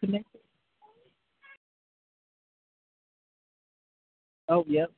Connected? Oh, yep.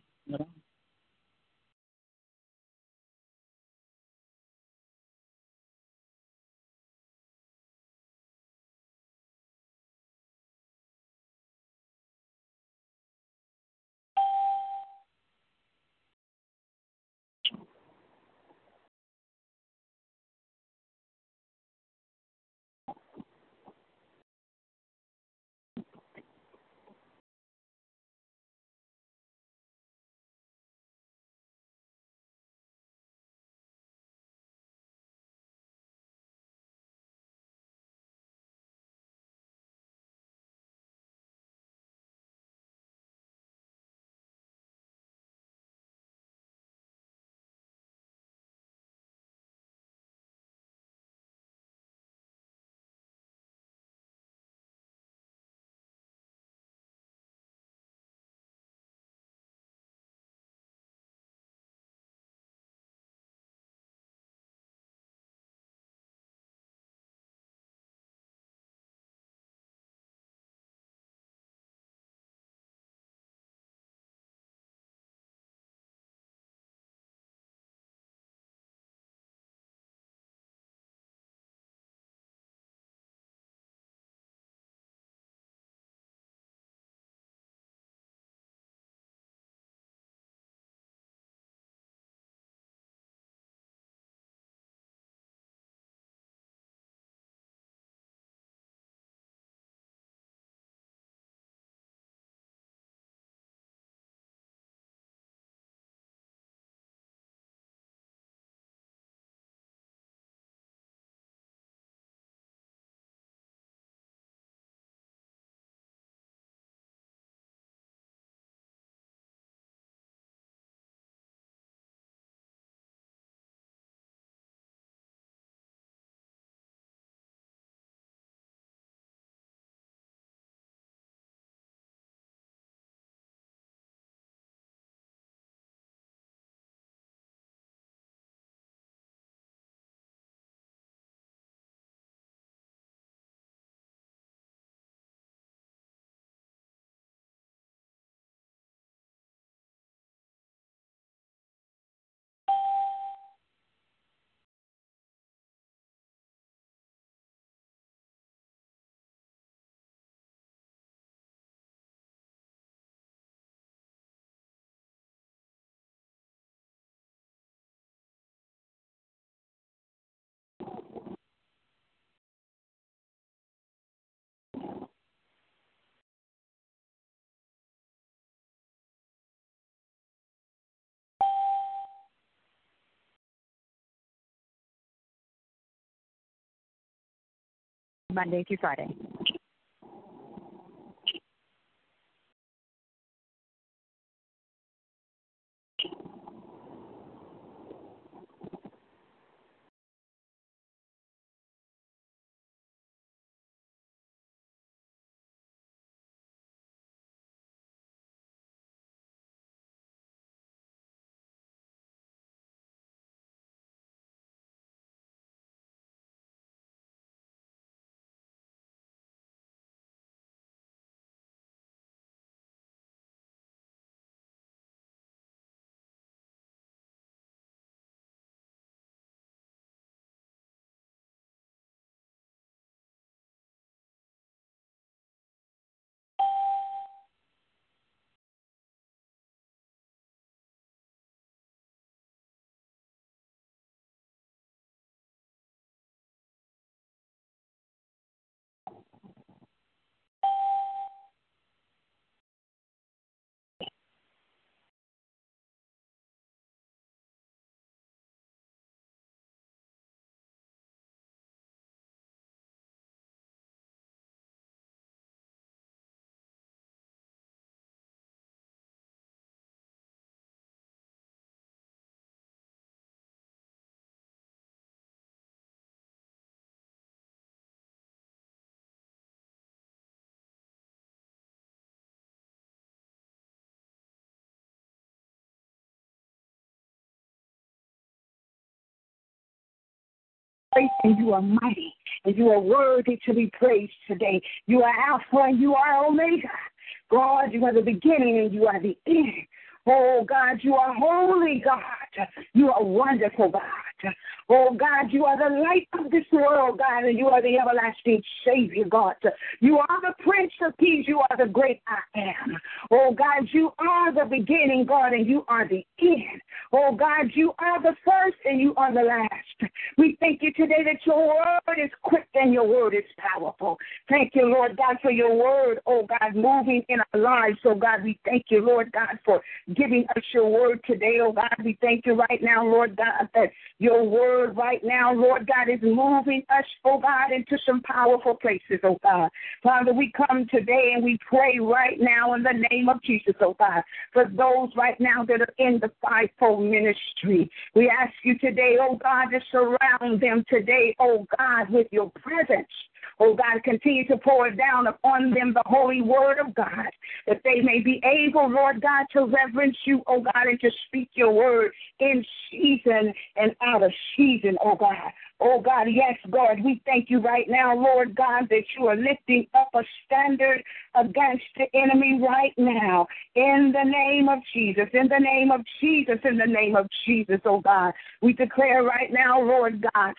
Monday through Friday. Great and you are mighty and you are worthy to be praised today. You are Alpha and you are Omega. God, you are the beginning and you are the end. Oh God, you are holy God. You are wonderful God. Oh God, you are the light of this world, God, and you are the everlasting Savior, God. You are the Prince of Peace. You are the great I am. Oh God, you are the beginning, God, and you are the end. Oh God, you are the first and you are the last. We thank you today that your word is quick and your word is powerful. Thank you, Lord God, for your word, oh God, moving in our lives. Oh God, we thank you, Lord God, for giving us your word today. Oh God, we thank you right now, Lord God, that your word right now, Lord God, is moving us, oh God, into some powerful places, oh God. Father, we come today and we pray right now in the name of Jesus, oh God, for those right now that are in the fivefold ministry. We ask you today, oh God, to surround them today, oh God, with your presence. Oh God, continue to pour down upon them the holy word of God, that they may be able, Lord God, to reverence you, oh God, and to speak your word in season and out of season, oh God. Oh God, yes, God, we thank you right now, Lord God, that you are lifting up a standard against the enemy right now. In the name of Jesus, in the name of Jesus, in the name of Jesus, oh God. We declare right now, Lord God,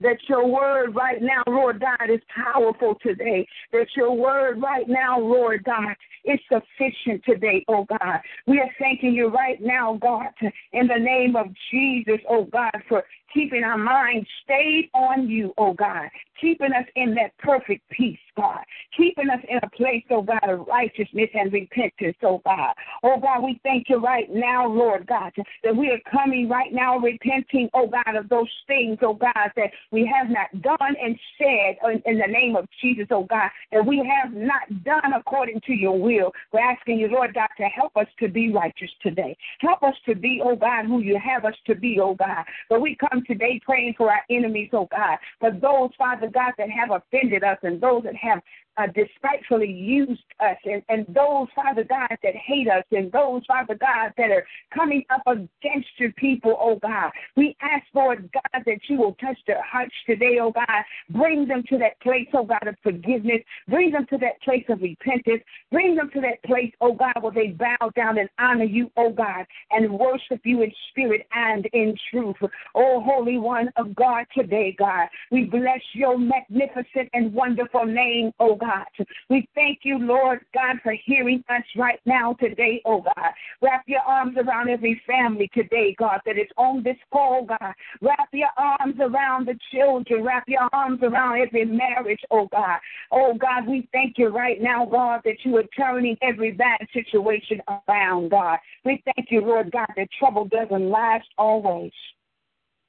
that your word right now, Lord God, is powerful today. That your word right now, Lord God, is sufficient today, oh God. We are thanking you right now, God, in the name of Jesus, oh God, for keeping our mind stayed on you, oh God, keeping us in that perfect peace, God, keeping us in a place, oh God, of righteousness and repentance, oh God. Oh God, we thank you right now, Lord God, that we are coming right now repenting, oh God, of those things, oh God, that we have not done and said in the name of Jesus, oh God, that we have not done according to your will. We're asking you, Lord God, to help us to be righteous today. Help us to be, oh God, who you have us to be, oh God. But we come today praying for our enemies, oh God, for those, Father God, that have offended us and those that have uh, despitefully used us, and, and those, Father God, that hate us, and those, Father God, that are coming up against your people, oh God. We ask, Lord God, that you will touch their hearts today, oh God. Bring them to that place, oh God, of forgiveness. Bring them to that place of repentance. Bring them to that place, oh God, where they bow down and honor you, oh God, and worship you in spirit and in truth. Oh, Holy One of God, today, God, we bless your magnificent and wonderful name, oh God. We thank you, Lord God, for hearing us right now today, oh God. Wrap your arms around every family today, God, that is on this call, God. Wrap your arms around the children. Wrap your arms around every marriage, oh God. Oh God, we thank you right now, God, that you are turning every bad situation around, God. We thank you, Lord God, that trouble doesn't last always.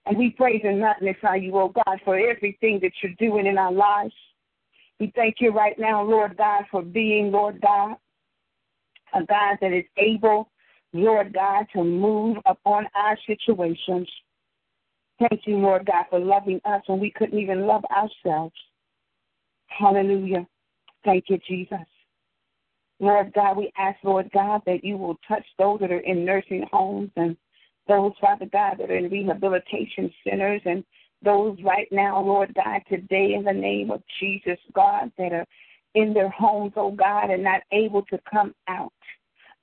And we praise and magnify you, oh God, for everything that you're doing in our lives. We thank you right now, Lord God, for being, Lord God, a God that is able, Lord God, to move upon our situations. Thank you, Lord God, for loving us when we couldn't even love ourselves. Hallelujah. Thank you, Jesus. Lord God, we ask, Lord God, that you will touch those that are in nursing homes and those, Father God, that are in rehabilitation centers and those right now, Lord God, today in the name of Jesus, God, that are in their homes, oh God, and not able to come out.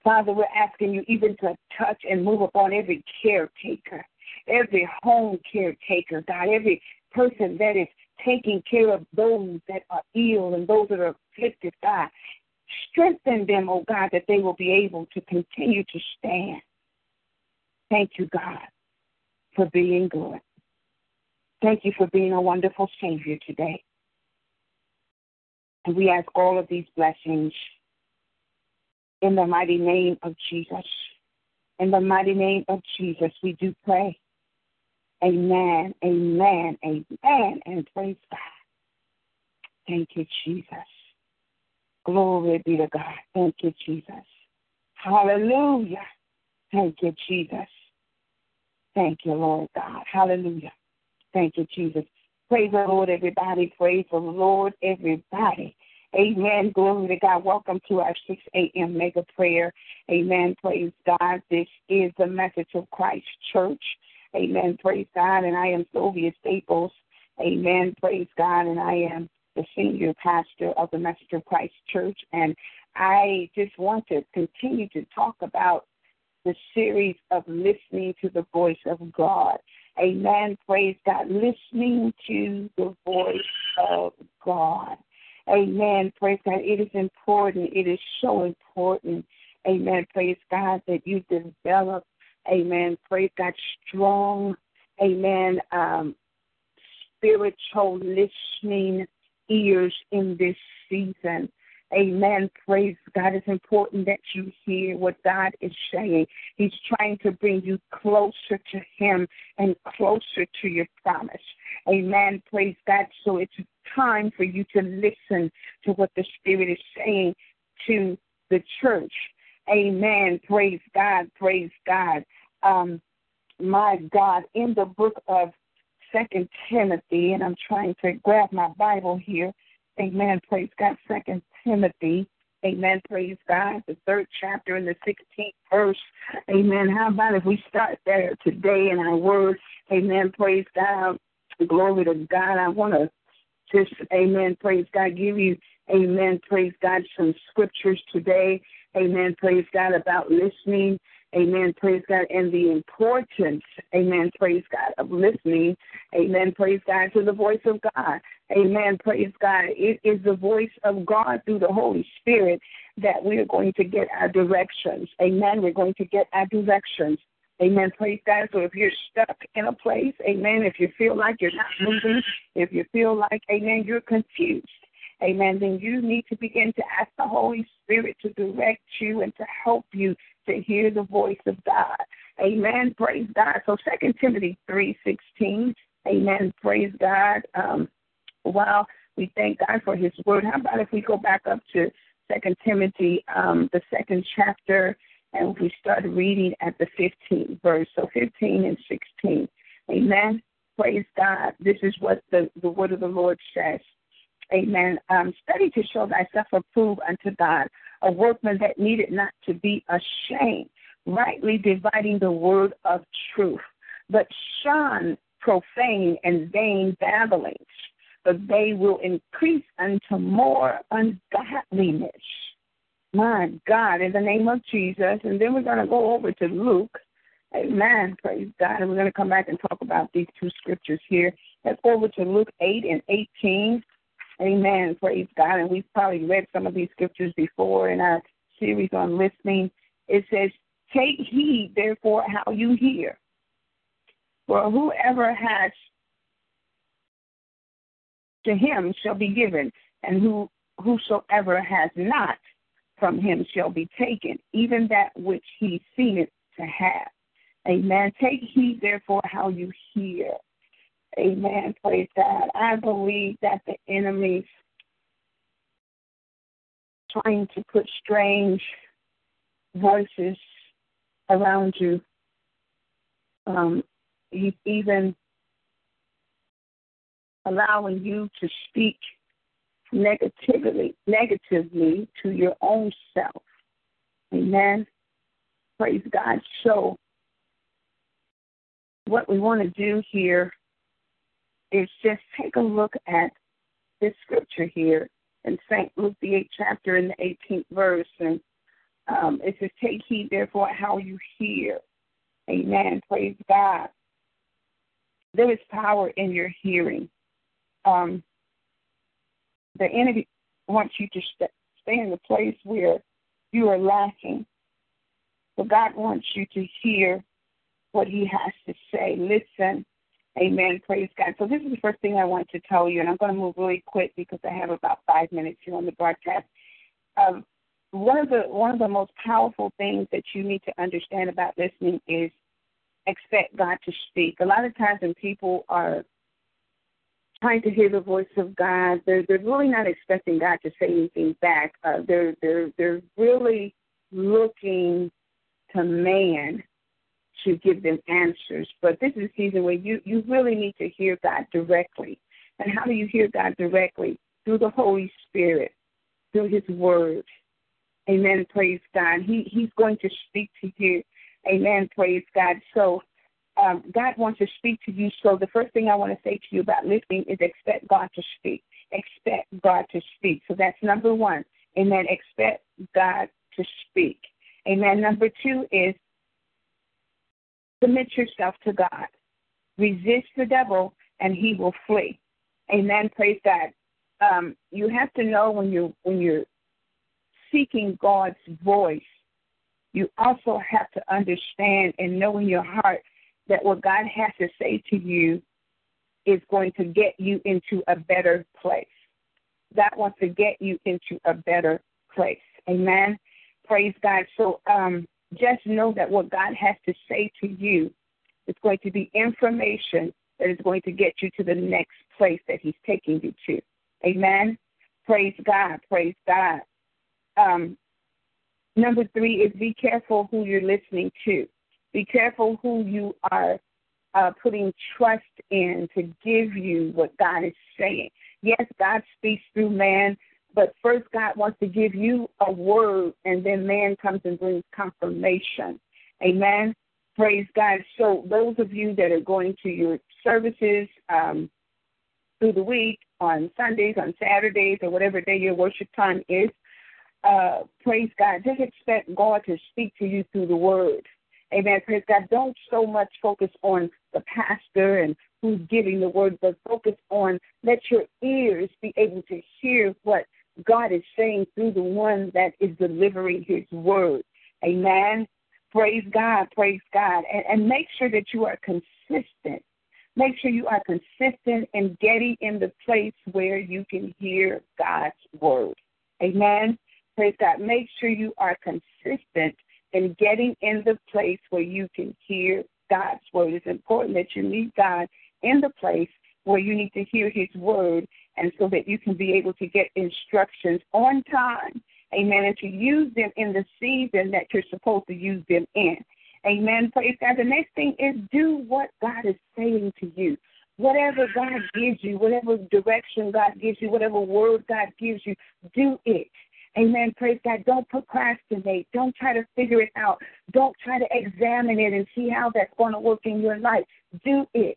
Father, we're asking you even to touch and move upon every caretaker, every home caretaker, God, every person that is taking care of those that are ill and those that are afflicted, God. Strengthen them, oh God, that they will be able to continue to stand. Thank you, God, for being good. Thank you for being a wonderful Savior today. And we ask all of these blessings in the mighty name of Jesus. In the mighty name of Jesus, we do pray. Amen, amen, amen, and praise God. Thank you, Jesus. Glory be to God. Thank you, Jesus. Hallelujah. Thank you, Jesus. Thank you, Lord God. Hallelujah. Thank you, Jesus. Praise the Lord, everybody. Praise the Lord, everybody. Amen. Glory to God. Welcome to our 6 a.m. mega prayer. Amen. Praise God. This is the message of Christ Church. Amen. Praise God. And I am Sylvia Staples. Amen. Praise God. And I am the senior pastor of the Message of Christ Church. And I just want to continue to talk about the series of listening to the voice of God. Amen. Praise God. Listening to the voice of God. Amen. Praise God. It is important. It is so important. Amen. Praise God that you develop. Amen. Praise God. Strong. Amen. Um, spiritual listening ears in this season. Amen. Praise God. It's important that you hear what God is saying. He's trying to bring you closer to Him and closer to your promise. Amen. Praise God. So it's time for you to listen to what the Spirit is saying to the church. Amen. Praise God. Praise God. Um, my God, in the book of Second Timothy, and I'm trying to grab my Bible here. Amen. Praise God. Second Timothy. Amen. Praise God. The third chapter and the 16th verse. Amen. How about if we start there today in our word? Amen. Praise God. Glory to God. I want to just, amen. Praise God. Give you, amen. Praise God. Some scriptures today. Amen. Praise God about listening. Amen. Praise God. And the importance, amen. Praise God, of listening. Amen. Praise God to the voice of God. Amen. Praise God. It is the voice of God through the Holy Spirit that we are going to get our directions. Amen. We're going to get our directions. Amen. Praise God. So if you're stuck in a place, amen, if you feel like you're not moving, if you feel like, amen, you're confused, amen, then you need to begin to ask the Holy Spirit to direct you and to help you to hear the voice of God. Amen. Praise God. So Second Timothy three sixteen. Amen. Praise God. Um. We thank God for His word. How about if we go back up to Second Timothy, um, the second chapter, and we start reading at the 15th verse. So 15 and 16. Amen. Praise God. This is what the, the word of the Lord says. Amen. Um, study to show thyself approved unto God, a workman that needed not to be ashamed, rightly dividing the word of truth. But shun profane and vain babblings, but they will increase unto more ungodliness. My God, in the name of Jesus. And then we're going to go over to Luke. Amen. Praise God. And we're going to come back and talk about these two scriptures here. Let's go over to Luke 8 and 18. Amen. Praise God. And we've probably read some of these scriptures before in our series on listening. It says, Take heed, therefore, how you hear. For whoever has to him shall be given, and who whosoever has not from him shall be taken, even that which he seemeth to have. Amen. Take heed, therefore, how you hear. Amen. Praise God. I believe that the enemy's trying to put strange voices around you. Um, he's even allowing you to speak negatively negatively to your own self. Amen. Praise God. So what we want to do here is just take a look at this scripture here in St. Luke, the 8th chapter, in the 18th verse. And um, it says, Take heed, therefore, how you hear. Amen. Praise God. There is power in your hearing. Um, the enemy wants you to st- stay in the place where you are lacking. But God wants you to hear what He has to say. Listen Amen. Praise God. So this is the first thing I want to tell you, and I'm going to move really quick because I have about five minutes here on the broadcast. Um, one of the one of the most powerful things that you need to understand about listening is expect God to speak. A lot of times when people are trying to hear the voice of God, they're they're really not expecting God to say anything back. Uh, they're they're they're really looking to man to give them answers. But this is a season where you, you really need to hear God directly. And how do you hear God directly? Through the Holy Spirit, through His Word. Amen. Praise God. He He's going to speak to you. Amen. Praise God. So um, God wants to speak to you. So the first thing I want to say to you about listening is expect God to speak. Expect God to speak. So that's number one. Amen. Expect God to speak. Amen. Number two is submit yourself to God. Resist the devil and he will flee. Amen. Praise God. Um, you have to know when you when you're seeking God's voice, you also have to understand and know in your heart that what God has to say to you is going to get you into a better place. God wants to get you into a better place. Amen. Praise God. So um, just know that what God has to say to you is going to be information that is going to get you to the next place that He's taking you to. Amen. Praise God. Praise God. Um, number three is be careful who you're listening to. Be careful who you are uh, putting trust in to give you what God is saying. Yes, God speaks through man, but first God wants to give you a word, and then man comes and brings confirmation. Amen. Praise God. So those of you that are going to your services um, through the week, on Sundays, on Saturdays, or whatever day your worship time is, uh, praise God. Just expect God to speak to you through the word. Amen. Praise God. Don't so much focus on the pastor and who's giving the word, but focus on let your ears be able to hear what God is saying through the one that is delivering his word. Amen. Praise God. Praise God. And, and make sure that you are consistent. Make sure you are consistent in getting in the place where you can hear God's word. Amen. Praise God. Make sure you are consistent in getting in the place where you can hear God's word. It's important that you meet God in the place where you need to hear his word and so that you can be able to get instructions on time. Amen. And to use them in the season that you're supposed to use them in. Amen. Praise God. The next thing is do what God is saying to you. Whatever God gives you, whatever direction God gives you, whatever word God gives you, do it. Amen. Praise God. Don't procrastinate. Don't try to figure it out. Don't try to examine it and see how that's going to work in your life. Do it.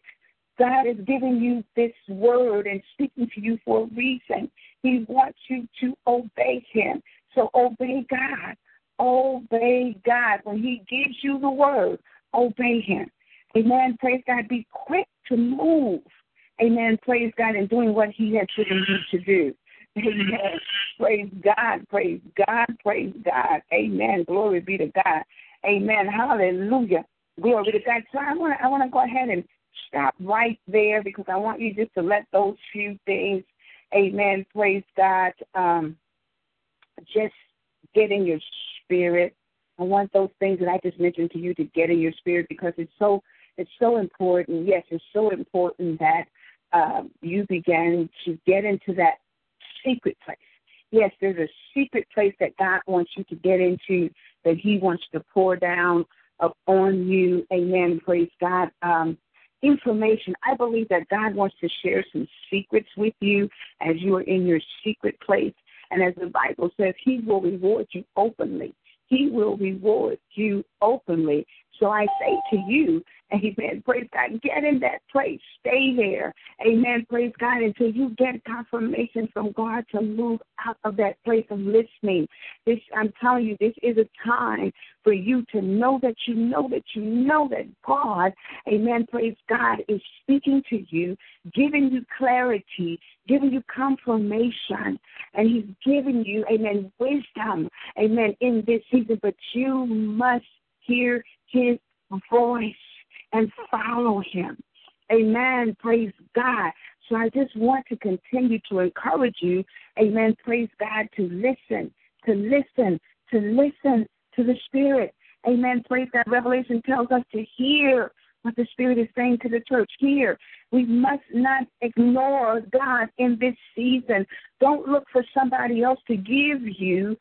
God is giving you this word and speaking to you for a reason. He wants you to obey Him. So obey God. Obey God. When He gives you the word, obey Him. Amen. Praise God. Be quick to move. Amen. Praise God in doing what He has given you to do. Amen. Praise God. Praise God. Praise God. Amen. Glory be to God. Amen. Hallelujah. Glory to God. So I want to I want to go ahead and stop right there because I want you just to let those few things, Amen. Praise God. Um, just get in your spirit. I want those things that I just mentioned to you to get in your spirit because it's so it's so important. Yes, it's so important that um, you begin to get into that secret place. Yes, there's a secret place that God wants you to get into, that He wants to pour down upon you. Amen. Praise God. Um, information. I believe that God wants to share some secrets with you as you are in your secret place. And as the Bible says, He will reward you openly. He will reward you openly. So I say to you, Amen. Praise God. Get in that place. Stay there. Amen. Praise God until you get confirmation from God to move out of that place of listening. This I'm telling you, this is a time for you to know that you know that you know that God, Amen. Praise God, is speaking to you, giving you clarity, giving you confirmation, and He's giving you, Amen, wisdom, Amen, in this season. But you must hear His voice and follow him. Amen. Praise God. So I just want to continue to encourage you, amen. Praise God, to listen, to listen, to listen to the Spirit. Amen. Praise God. Revelation tells us to hear what the Spirit is saying to the church. Hear. we must not ignore God in this season. Don't look for somebody else to give you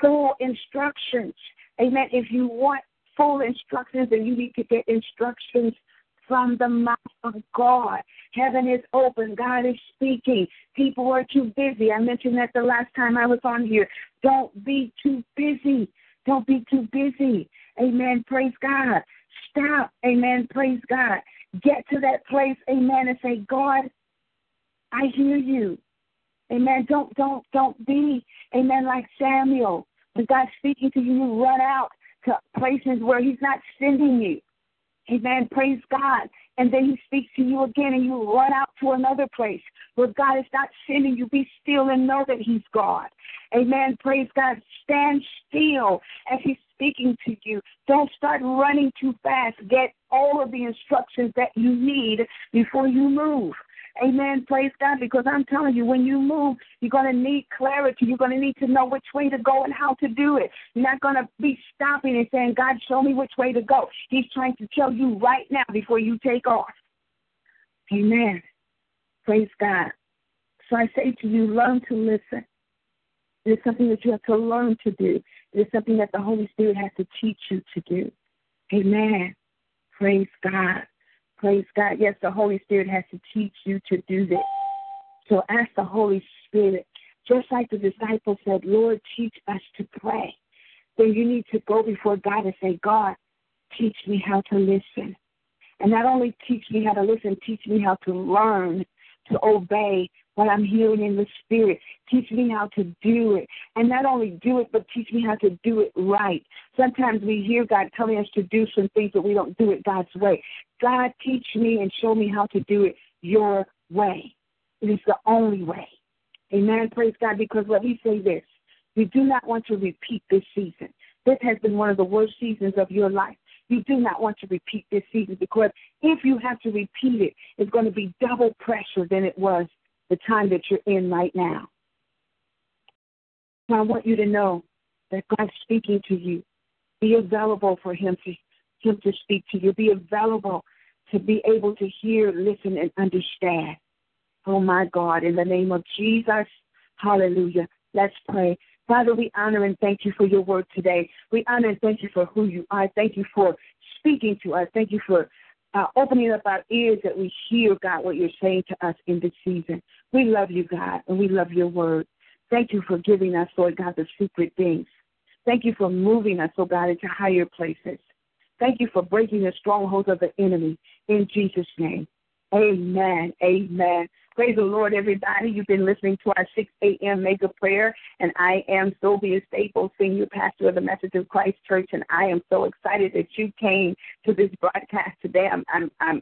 full instructions. Amen. If you want full instructions, and you need to get instructions from the mouth of God. Heaven is open. God is speaking. People are too busy. I mentioned that the last time I was on here. Don't be too busy. Don't be too busy. Amen. Praise God. Stop. Amen. Praise God. Get to that place. Amen. And say, God, I hear you. Amen. Don't don't don't be, amen, like Samuel. When God's speaking to you, you run out to places where He's not sending you. Amen. Praise God. And then He speaks to you again and you run out to another place where God is not sending you. Be still and know that He's God. Amen. Praise God. Stand still as He's speaking to you. Don't start running too fast. Get all of the instructions that you need before you move. Amen. Praise God. Because I'm telling you, when you move, you're going to need clarity. You're going to need to know which way to go and how to do it. You're not going to be stopping and saying, God, show me which way to go. He's trying to tell you right now before you take off. Amen. Praise God. So I say to you, learn to listen. It is something that you have to learn to do. It is something that the Holy Spirit has to teach you to do. Amen. Praise God. Praise God. Yes, the Holy Spirit has to teach you to do this. So ask the Holy Spirit, just like the disciples said, Lord, teach us to pray. Then you need to go before God and say, God, teach me how to listen. And not only teach me how to listen, teach me how to learn to obey what I'm hearing in the spirit. Teach me how to do it. And not only do it, but teach me how to do it right. Sometimes we hear God telling us to do some things, but we don't do it God's way. God, teach me and show me how to do it your way. It is the only way. Amen. Praise God. Because let me say this we do not want to repeat this season. This has been one of the worst seasons of your life. You do not want to repeat this season because if you have to repeat it, it's going to be double pressure than it was the time that you're in right now. So I want you to know that God's speaking to you. Be available for Him to Him to speak to you. Be available to be able to hear, listen, and understand. Oh my God, in the name of Jesus, hallelujah. Let's pray. Father, we honor and thank you for your word today. We honor and thank you for who you are. Thank you for speaking to us. Thank you for uh, opening up our ears that we hear, God, what you're saying to us in this season. We love you, God, and we love your word. Thank you for giving us, Lord God, the secret things. Thank you for moving us, oh God, into higher places. Thank you for breaking the strongholds of the enemy in Jesus' name. Amen. Amen. Praise the Lord, everybody. You've been listening to our 6 a.m. mega prayer, and I am Sylvia Staples, Senior Pastor of the Message of Christ Church, and I am so excited that you came to this broadcast today. I'm, I'm, I'm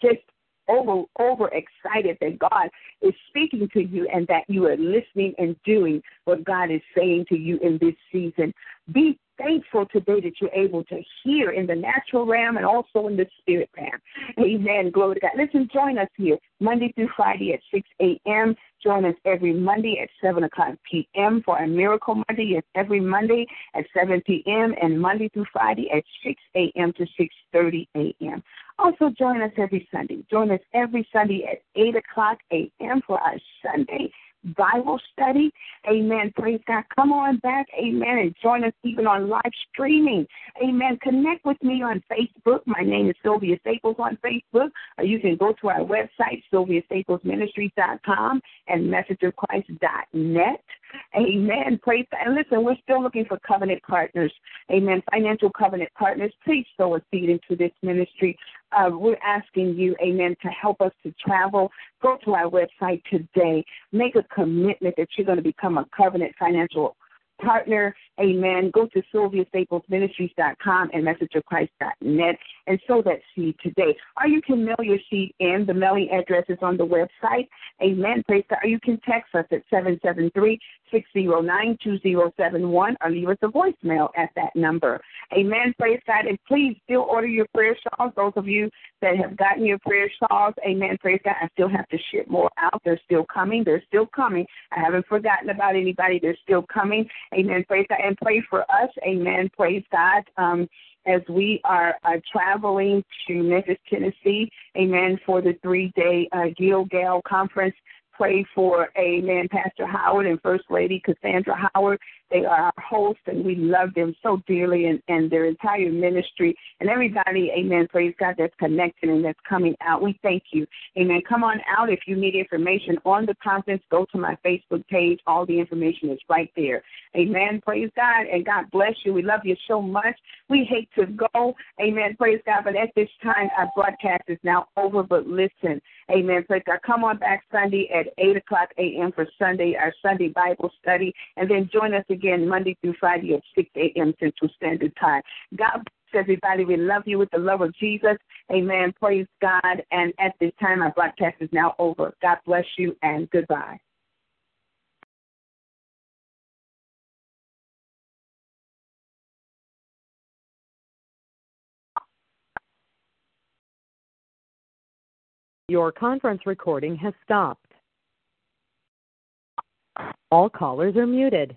just over over excited that God is speaking to you and that you are listening and doing what God is saying to you in this season. Be thankful today that you're able to hear in the natural realm and also in the spirit realm. Amen. Glory to God. Listen, join us here Monday through Friday at 6 a.m. Join us every Monday at 7 o'clock p.m. for a Miracle Monday. It's every Monday at 7 p.m. and Monday through Friday at 6 a.m. to 6.30 a.m. Also join us every Sunday. Join us every Sunday at 8 o'clock a.m. for our Sunday Bible study. Amen. Praise God. Come on back. Amen. And join us even on live streaming. Amen. Connect with me on Facebook. My name is Sylvia Staples on Facebook. Or you can go to our website, sylviastaplesministries.com and messageofchrist.net. Amen. Praise God. And listen, we're still looking for covenant partners. Amen. Financial covenant partners. Please sow a seed into this ministry. Uh, we're asking you, amen, to help us to travel. Go to our website today. Make a commitment that you're going to become a covenant financial partner. Amen. Go to SylviaStaplesMinistries.com and MessageOfChrist.net and sow that seed today. Or you can mail your seed in. The mailing address is on the website. Amen. Praise God. Or you can text us at 773 609 2071 or leave us a voicemail at that number. Amen. Praise God. And please still order your prayer shawls. Those of you that have gotten your prayer shawls, amen. Praise God. I still have to ship more out. They're still coming. They're still coming. I haven't forgotten about anybody. They're still coming. Amen. Praise God. And pray for us. Amen. Praise God. Um, as we are uh, traveling to Memphis, Tennessee, amen, for the three day uh, Gilgal conference pray for, amen, Pastor Howard and First Lady Cassandra Howard. They are our hosts, and we love them so dearly and, and their entire ministry and everybody, amen, praise God, that's connected and that's coming out. We thank you. Amen. Come on out if you need information on the conference. Go to my Facebook page. All the information is right there. Amen. Praise God, and God bless you. We love you so much. We hate to go. Amen. Praise God. But at this time, our broadcast is now over. But listen, Amen. Praise God. Come on back Sunday at 8 o'clock a.m. for Sunday, our Sunday Bible study. And then join us again Monday through Friday at 6 a.m. Central Standard Time. God bless everybody. We love you with the love of Jesus. Amen. Praise God. And at this time, our broadcast is now over. God bless you and goodbye. Your conference recording has stopped. All callers are muted.